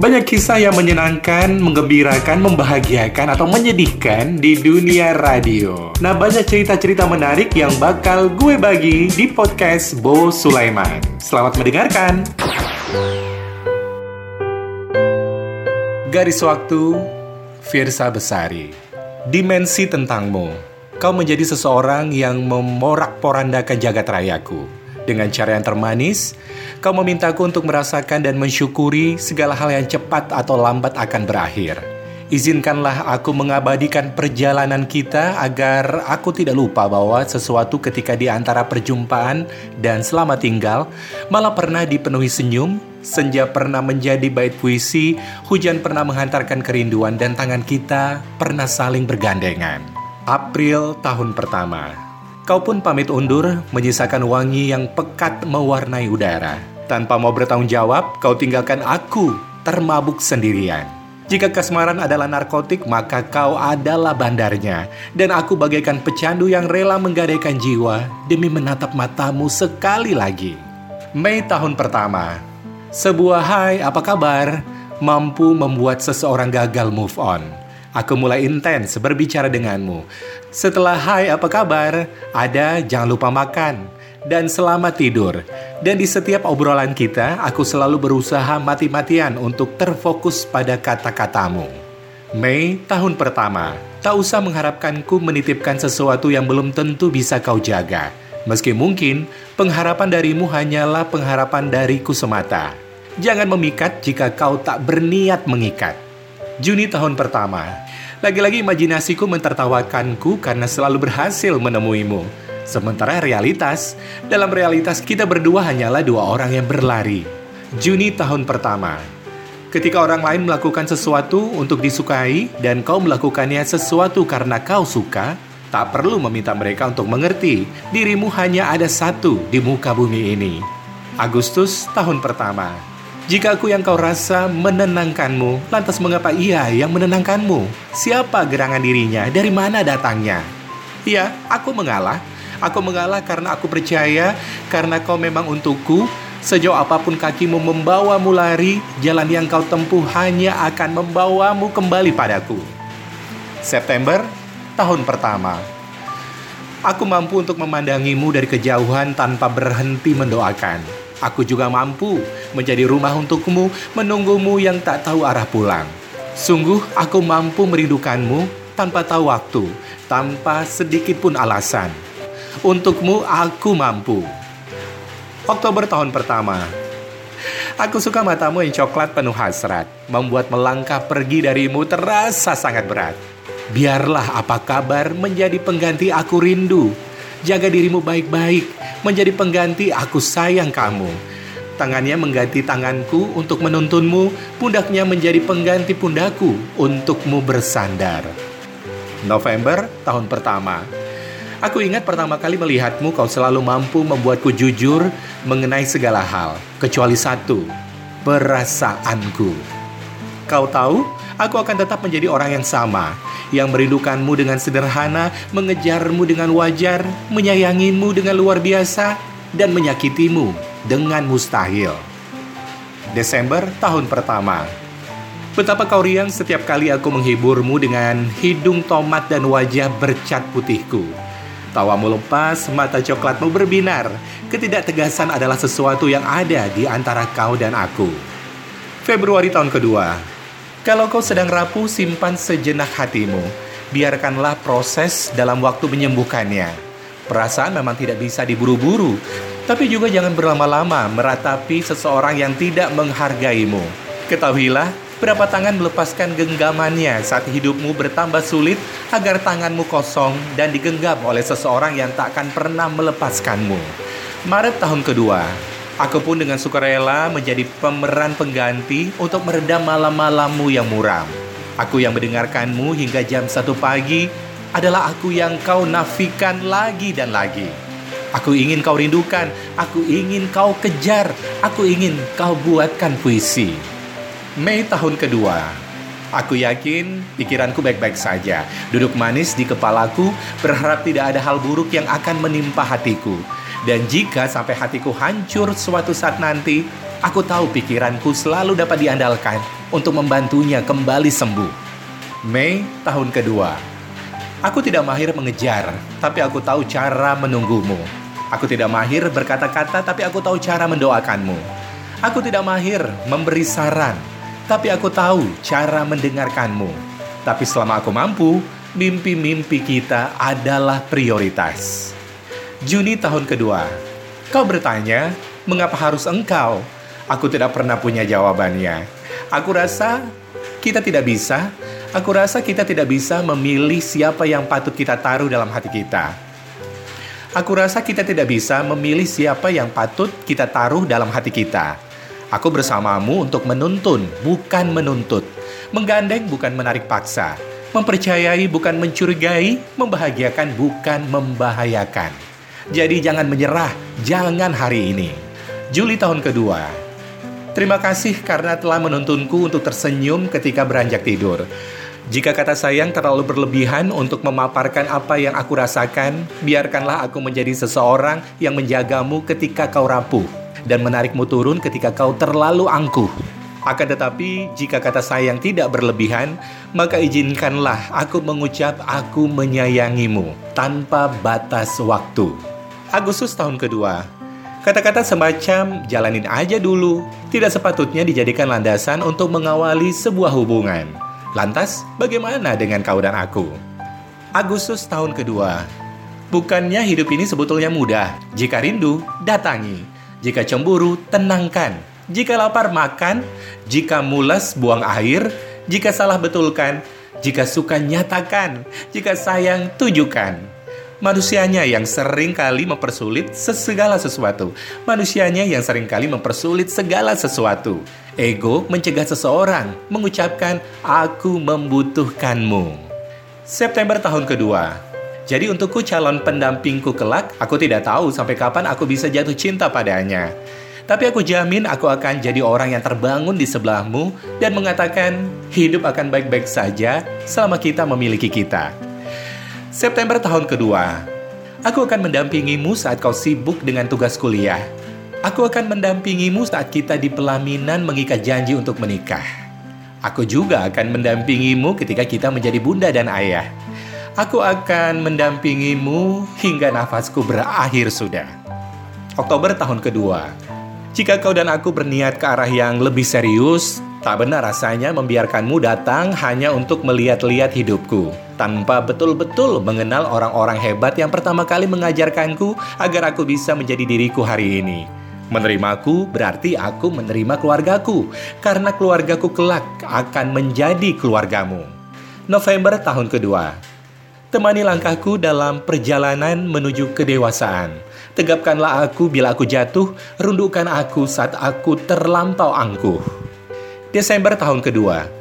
Banyak kisah yang menyenangkan, menggembirakan, membahagiakan, atau menyedihkan di dunia radio. Nah, banyak cerita-cerita menarik yang bakal gue bagi di podcast Bo Sulaiman. Selamat mendengarkan. Garis Waktu Firsa Besari Dimensi tentangmu Kau menjadi seseorang yang memorak-porandakan jagat rayaku dengan cara yang termanis, kau memintaku untuk merasakan dan mensyukuri segala hal yang cepat atau lambat akan berakhir. Izinkanlah aku mengabadikan perjalanan kita agar aku tidak lupa bahwa sesuatu ketika di antara perjumpaan dan selama tinggal malah pernah dipenuhi senyum, senja pernah menjadi bait puisi, hujan pernah menghantarkan kerinduan dan tangan kita pernah saling bergandengan. April tahun pertama Kau pun pamit undur, menyisakan wangi yang pekat mewarnai udara. Tanpa mau bertanggung jawab, kau tinggalkan aku termabuk sendirian. Jika kasmaran adalah narkotik, maka kau adalah bandarnya. Dan aku bagaikan pecandu yang rela menggadaikan jiwa demi menatap matamu sekali lagi. Mei tahun pertama. Sebuah hai apa kabar mampu membuat seseorang gagal move on. Aku mulai intens berbicara denganmu. Setelah hai apa kabar, ada jangan lupa makan dan selamat tidur. Dan di setiap obrolan kita, aku selalu berusaha mati-matian untuk terfokus pada kata-katamu. Mei tahun pertama, tak usah mengharapkanku menitipkan sesuatu yang belum tentu bisa kau jaga. Meski mungkin pengharapan darimu hanyalah pengharapan dariku semata. Jangan memikat jika kau tak berniat mengikat. Juni tahun pertama. Lagi-lagi imajinasiku mentertawakanku karena selalu berhasil menemuimu. Sementara realitas, dalam realitas kita berdua hanyalah dua orang yang berlari. Juni tahun pertama. Ketika orang lain melakukan sesuatu untuk disukai dan kau melakukannya sesuatu karena kau suka, tak perlu meminta mereka untuk mengerti. Dirimu hanya ada satu di muka bumi ini. Agustus tahun pertama. Jika aku yang kau rasa menenangkanmu, lantas mengapa ia yang menenangkanmu? Siapa gerangan dirinya? Dari mana datangnya? Iya, aku mengalah. Aku mengalah karena aku percaya, karena kau memang untukku. Sejauh apa pun kakimu membawamu lari, jalan yang kau tempuh hanya akan membawamu kembali padaku. September, tahun pertama. Aku mampu untuk memandangimu dari kejauhan tanpa berhenti mendoakan. Aku juga mampu menjadi rumah untukmu, menunggumu yang tak tahu arah pulang. Sungguh aku mampu merindukanmu tanpa tahu waktu, tanpa sedikit pun alasan. Untukmu aku mampu. Oktober tahun pertama. Aku suka matamu yang coklat penuh hasrat, membuat melangkah pergi darimu terasa sangat berat. Biarlah apa kabar menjadi pengganti aku rindu. Jaga dirimu baik-baik, menjadi pengganti aku sayang kamu. Tangannya mengganti tanganku untuk menuntunmu, pundaknya menjadi pengganti pundaku untukmu bersandar. November tahun pertama. Aku ingat pertama kali melihatmu kau selalu mampu membuatku jujur mengenai segala hal, kecuali satu, perasaanku. Kau tahu, aku akan tetap menjadi orang yang sama, yang merindukanmu dengan sederhana, mengejarmu dengan wajar, menyayangimu dengan luar biasa, dan menyakitimu dengan mustahil. Desember tahun pertama. Betapa kau riang setiap kali aku menghiburmu dengan hidung tomat dan wajah bercat putihku. Tawamu lepas, mata coklatmu berbinar. Ketidaktegasan adalah sesuatu yang ada di antara kau dan aku. Februari tahun kedua. Kalau kau sedang rapuh, simpan sejenak hatimu. Biarkanlah proses dalam waktu menyembuhkannya. Perasaan memang tidak bisa diburu-buru, tapi juga jangan berlama-lama meratapi seseorang yang tidak menghargaimu. Ketahuilah, berapa tangan melepaskan genggamannya saat hidupmu bertambah sulit agar tanganmu kosong dan digenggam oleh seseorang yang tak akan pernah melepaskanmu. Maret tahun kedua, aku pun dengan sukarela menjadi pemeran pengganti untuk meredam malam-malammu yang muram. Aku yang mendengarkanmu hingga jam satu pagi adalah aku yang kau nafikan lagi dan lagi. Aku ingin kau rindukan, aku ingin kau kejar, aku ingin kau buatkan puisi. Mei tahun kedua, Aku yakin pikiranku baik-baik saja. Duduk manis di kepalaku, berharap tidak ada hal buruk yang akan menimpa hatiku. Dan jika sampai hatiku hancur suatu saat nanti, aku tahu pikiranku selalu dapat diandalkan untuk membantunya kembali sembuh. Mei tahun kedua. Aku tidak mahir mengejar, tapi aku tahu cara menunggumu. Aku tidak mahir berkata-kata, tapi aku tahu cara mendoakanmu. Aku tidak mahir memberi saran, tapi aku tahu cara mendengarkanmu. Tapi selama aku mampu, mimpi-mimpi kita adalah prioritas. Juni tahun kedua, kau bertanya, mengapa harus engkau? Aku tidak pernah punya jawabannya. Aku rasa kita tidak bisa, aku rasa kita tidak bisa memilih siapa yang patut kita taruh dalam hati kita. Aku rasa kita tidak bisa memilih siapa yang patut kita taruh dalam hati kita. Aku bersamamu untuk menuntun, bukan menuntut. Menggandeng bukan menarik paksa Mempercayai bukan mencurigai, membahagiakan bukan membahayakan. Jadi jangan menyerah, jangan hari ini. Juli tahun kedua. Terima kasih karena telah menuntunku untuk tersenyum ketika beranjak tidur. Jika kata sayang terlalu berlebihan untuk memaparkan apa yang aku rasakan, biarkanlah aku menjadi seseorang yang menjagamu ketika kau rapuh dan menarikmu turun ketika kau terlalu angkuh. Akan tetapi, jika kata sayang tidak berlebihan, maka izinkanlah aku mengucap aku menyayangimu tanpa batas waktu. Agustus tahun kedua, Kata-kata semacam jalanin aja dulu tidak sepatutnya dijadikan landasan untuk mengawali sebuah hubungan. Lantas, bagaimana dengan kau dan aku? Agustus tahun kedua. Bukannya hidup ini sebetulnya mudah. Jika rindu, datangi. Jika cemburu, tenangkan. Jika lapar makan, jika mulas buang air, jika salah betulkan, jika suka nyatakan, jika sayang tunjukkan. Manusianya yang sering kali mempersulit segala sesuatu. Manusianya yang sering kali mempersulit segala sesuatu. Ego mencegah seseorang mengucapkan, Aku membutuhkanmu. September tahun kedua, jadi untukku calon pendampingku kelak, aku tidak tahu sampai kapan aku bisa jatuh cinta padanya. Tapi aku jamin aku akan jadi orang yang terbangun di sebelahmu dan mengatakan hidup akan baik-baik saja selama kita memiliki kita. September tahun kedua, aku akan mendampingimu saat kau sibuk dengan tugas kuliah. Aku akan mendampingimu saat kita di pelaminan mengikat janji untuk menikah. Aku juga akan mendampingimu ketika kita menjadi bunda dan ayah. Aku akan mendampingimu hingga nafasku berakhir sudah. Oktober tahun kedua, jika kau dan aku berniat ke arah yang lebih serius, tak benar rasanya membiarkanmu datang hanya untuk melihat-lihat hidupku, tanpa betul-betul mengenal orang-orang hebat yang pertama kali mengajarkanku agar aku bisa menjadi diriku hari ini. Menerimaku berarti aku menerima keluargaku, karena keluargaku kelak akan menjadi keluargamu. November tahun kedua, temani langkahku dalam perjalanan menuju kedewasaan Tegapkanlah aku bila aku jatuh, rundukkan aku saat aku terlampau angkuh. Desember tahun kedua.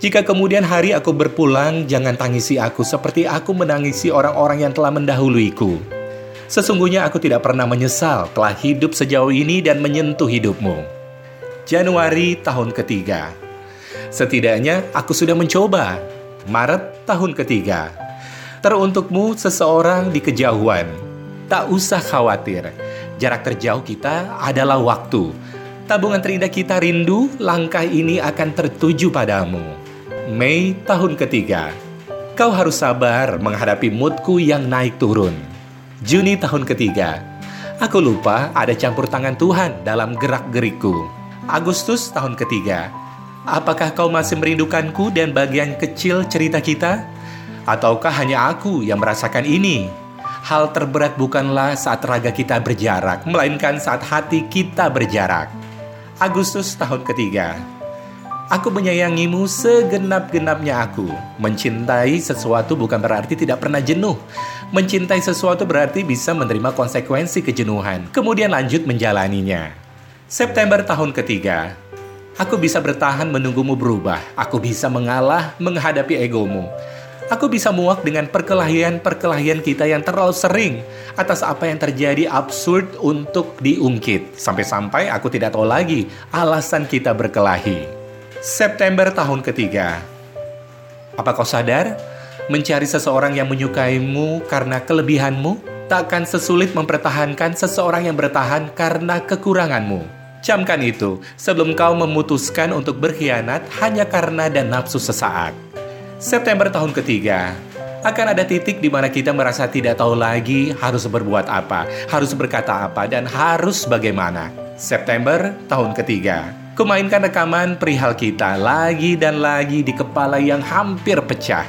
Jika kemudian hari aku berpulang, jangan tangisi aku seperti aku menangisi orang-orang yang telah mendahuluiku. Sesungguhnya aku tidak pernah menyesal telah hidup sejauh ini dan menyentuh hidupmu. Januari tahun ketiga. Setidaknya aku sudah mencoba. Maret tahun ketiga. Teruntukmu seseorang di kejauhan Tak usah khawatir, jarak terjauh kita adalah waktu. Tabungan terindah kita rindu, langkah ini akan tertuju padamu. Mei tahun ketiga, kau harus sabar menghadapi moodku yang naik turun. Juni tahun ketiga, aku lupa ada campur tangan Tuhan dalam gerak-gerikku. Agustus tahun ketiga, apakah kau masih merindukanku dan bagian kecil cerita kita? Ataukah hanya aku yang merasakan ini? hal terberat bukanlah saat raga kita berjarak, melainkan saat hati kita berjarak. Agustus tahun ketiga. Aku menyayangimu segenap-genapnya aku. Mencintai sesuatu bukan berarti tidak pernah jenuh. Mencintai sesuatu berarti bisa menerima konsekuensi kejenuhan, kemudian lanjut menjalaninya. September tahun ketiga. Aku bisa bertahan menunggumu berubah. Aku bisa mengalah menghadapi egomu. Aku bisa muak dengan perkelahian-perkelahian kita yang terlalu sering atas apa yang terjadi absurd untuk diungkit. Sampai-sampai aku tidak tahu lagi alasan kita berkelahi. September tahun ketiga. Apa kau sadar? Mencari seseorang yang menyukaimu karena kelebihanmu takkan sesulit mempertahankan seseorang yang bertahan karena kekuranganmu. Camkan itu sebelum kau memutuskan untuk berkhianat hanya karena dan nafsu sesaat. September tahun ketiga, akan ada titik di mana kita merasa tidak tahu lagi harus berbuat apa, harus berkata apa, dan harus bagaimana. September tahun ketiga, kumainkan rekaman perihal kita lagi dan lagi di kepala yang hampir pecah.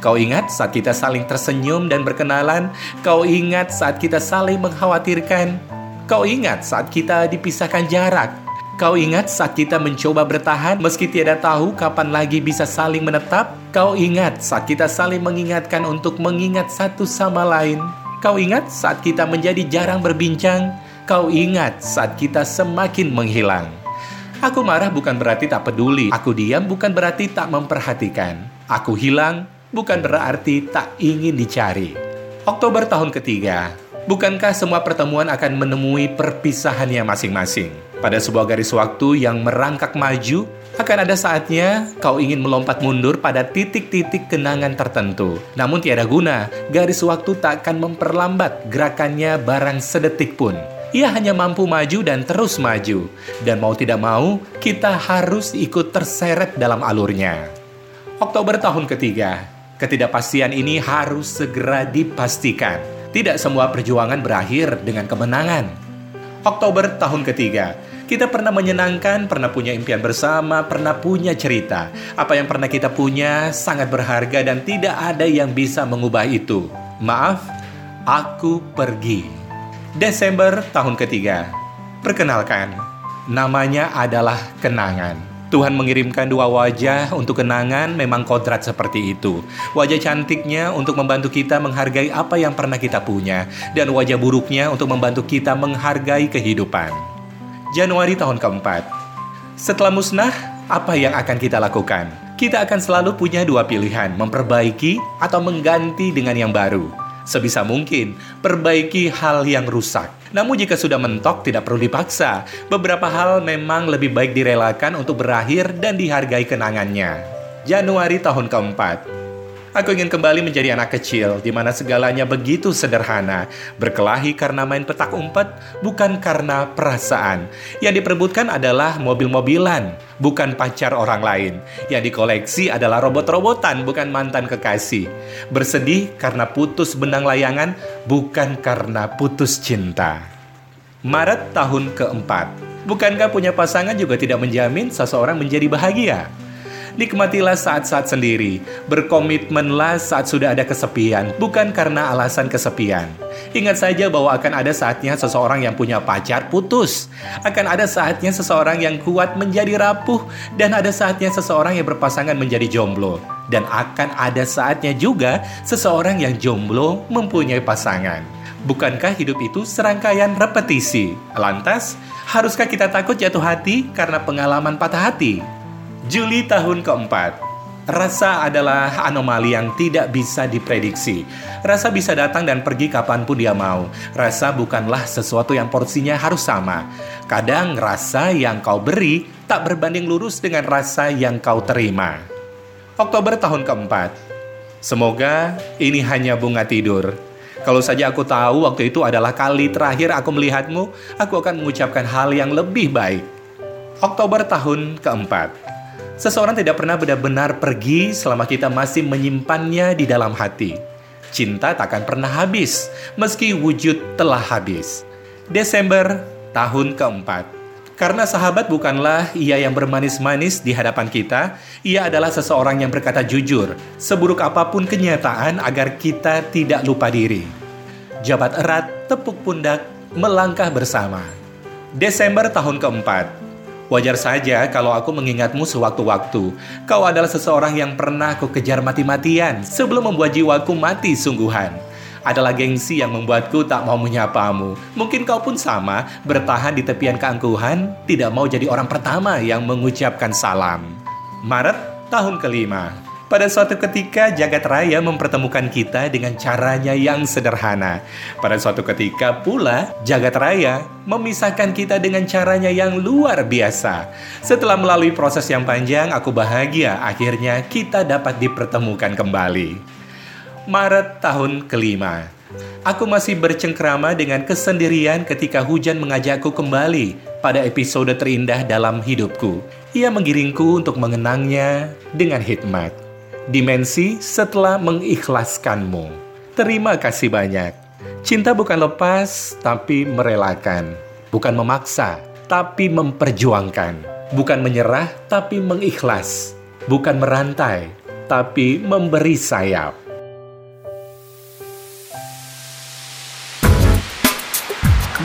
Kau ingat saat kita saling tersenyum dan berkenalan? Kau ingat saat kita saling mengkhawatirkan? Kau ingat saat kita dipisahkan jarak? Kau ingat saat kita mencoba bertahan meski tiada tahu kapan lagi bisa saling menetap? Kau ingat saat kita saling mengingatkan untuk mengingat satu sama lain? Kau ingat saat kita menjadi jarang berbincang? Kau ingat saat kita semakin menghilang? Aku marah bukan berarti tak peduli. Aku diam bukan berarti tak memperhatikan. Aku hilang bukan berarti tak ingin dicari. Oktober tahun ketiga, Bukankah semua pertemuan akan menemui perpisahannya masing-masing? Pada sebuah garis waktu yang merangkak maju, akan ada saatnya kau ingin melompat mundur pada titik-titik kenangan tertentu. Namun tiada guna, garis waktu tak akan memperlambat gerakannya barang sedetik pun. Ia hanya mampu maju dan terus maju. Dan mau tidak mau, kita harus ikut terseret dalam alurnya. Oktober tahun ketiga, ketidakpastian ini harus segera dipastikan tidak semua perjuangan berakhir dengan kemenangan. Oktober tahun ketiga, kita pernah menyenangkan, pernah punya impian bersama, pernah punya cerita. Apa yang pernah kita punya sangat berharga dan tidak ada yang bisa mengubah itu. Maaf, aku pergi. Desember tahun ketiga. Perkenalkan, namanya adalah kenangan. Tuhan mengirimkan dua wajah untuk kenangan memang kodrat seperti itu. Wajah cantiknya untuk membantu kita menghargai apa yang pernah kita punya, dan wajah buruknya untuk membantu kita menghargai kehidupan. Januari tahun keempat. Setelah musnah, apa yang akan kita lakukan? Kita akan selalu punya dua pilihan, memperbaiki atau mengganti dengan yang baru. Sebisa mungkin, perbaiki hal yang rusak namun jika sudah mentok tidak perlu dipaksa. Beberapa hal memang lebih baik direlakan untuk berakhir dan dihargai kenangannya. Januari tahun keempat. Aku ingin kembali menjadi anak kecil, di mana segalanya begitu sederhana. Berkelahi karena main petak umpet, bukan karena perasaan. Yang diperebutkan adalah mobil-mobilan, bukan pacar orang lain. Yang dikoleksi adalah robot-robotan, bukan mantan kekasih. Bersedih karena putus benang layangan, bukan karena putus cinta. Maret tahun keempat. Bukankah punya pasangan juga tidak menjamin seseorang menjadi bahagia? Nikmatilah saat-saat sendiri. Berkomitmenlah saat sudah ada kesepian, bukan karena alasan kesepian. Ingat saja bahwa akan ada saatnya seseorang yang punya pacar putus. Akan ada saatnya seseorang yang kuat menjadi rapuh. Dan ada saatnya seseorang yang berpasangan menjadi jomblo. Dan akan ada saatnya juga seseorang yang jomblo mempunyai pasangan. Bukankah hidup itu serangkaian repetisi? Lantas, haruskah kita takut jatuh hati karena pengalaman patah hati? Juli tahun keempat. Rasa adalah anomali yang tidak bisa diprediksi. Rasa bisa datang dan pergi kapan pun dia mau. Rasa bukanlah sesuatu yang porsinya harus sama. Kadang rasa yang kau beri tak berbanding lurus dengan rasa yang kau terima. Oktober tahun keempat. Semoga ini hanya bunga tidur. Kalau saja aku tahu waktu itu adalah kali terakhir aku melihatmu, aku akan mengucapkan hal yang lebih baik. Oktober tahun keempat. Seseorang tidak pernah benar-benar pergi selama kita masih menyimpannya di dalam hati. Cinta takkan pernah habis, meski wujud telah habis. Desember tahun keempat. Karena sahabat bukanlah ia yang bermanis-manis di hadapan kita, ia adalah seseorang yang berkata jujur, seburuk apa pun kenyataan agar kita tidak lupa diri. Jabat erat, tepuk pundak, melangkah bersama. Desember tahun keempat. Wajar saja kalau aku mengingatmu sewaktu-waktu. Kau adalah seseorang yang pernah aku kejar mati-matian sebelum membuat jiwaku mati sungguhan. Adalah gengsi yang membuatku tak mau menyapamu. Mungkin kau pun sama, bertahan di tepian keangkuhan, tidak mau jadi orang pertama yang mengucapkan salam. Maret tahun kelima. Pada suatu ketika jagat raya mempertemukan kita dengan caranya yang sederhana. Pada suatu ketika pula jagat raya memisahkan kita dengan caranya yang luar biasa. Setelah melalui proses yang panjang, aku bahagia akhirnya kita dapat dipertemukan kembali. Maret tahun kelima. Aku masih bercengkrama dengan kesendirian ketika hujan mengajakku kembali pada episode terindah dalam hidupku. Ia menggiringku untuk mengenangnya dengan hikmat. Dimensi setelah mengikhlaskanmu. Terima kasih banyak. Cinta bukan lepas, tapi merelakan. Bukan memaksa, tapi memperjuangkan. Bukan menyerah, tapi mengikhlas. Bukan merantai, tapi memberi sayap.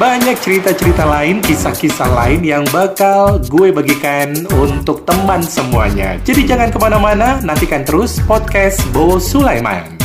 Banyak cerita-cerita lain, kisah-kisah lain yang bakal gue bagikan untuk teman semuanya. Jadi jangan ke mana-mana, nantikan terus podcast Bo Sulaiman.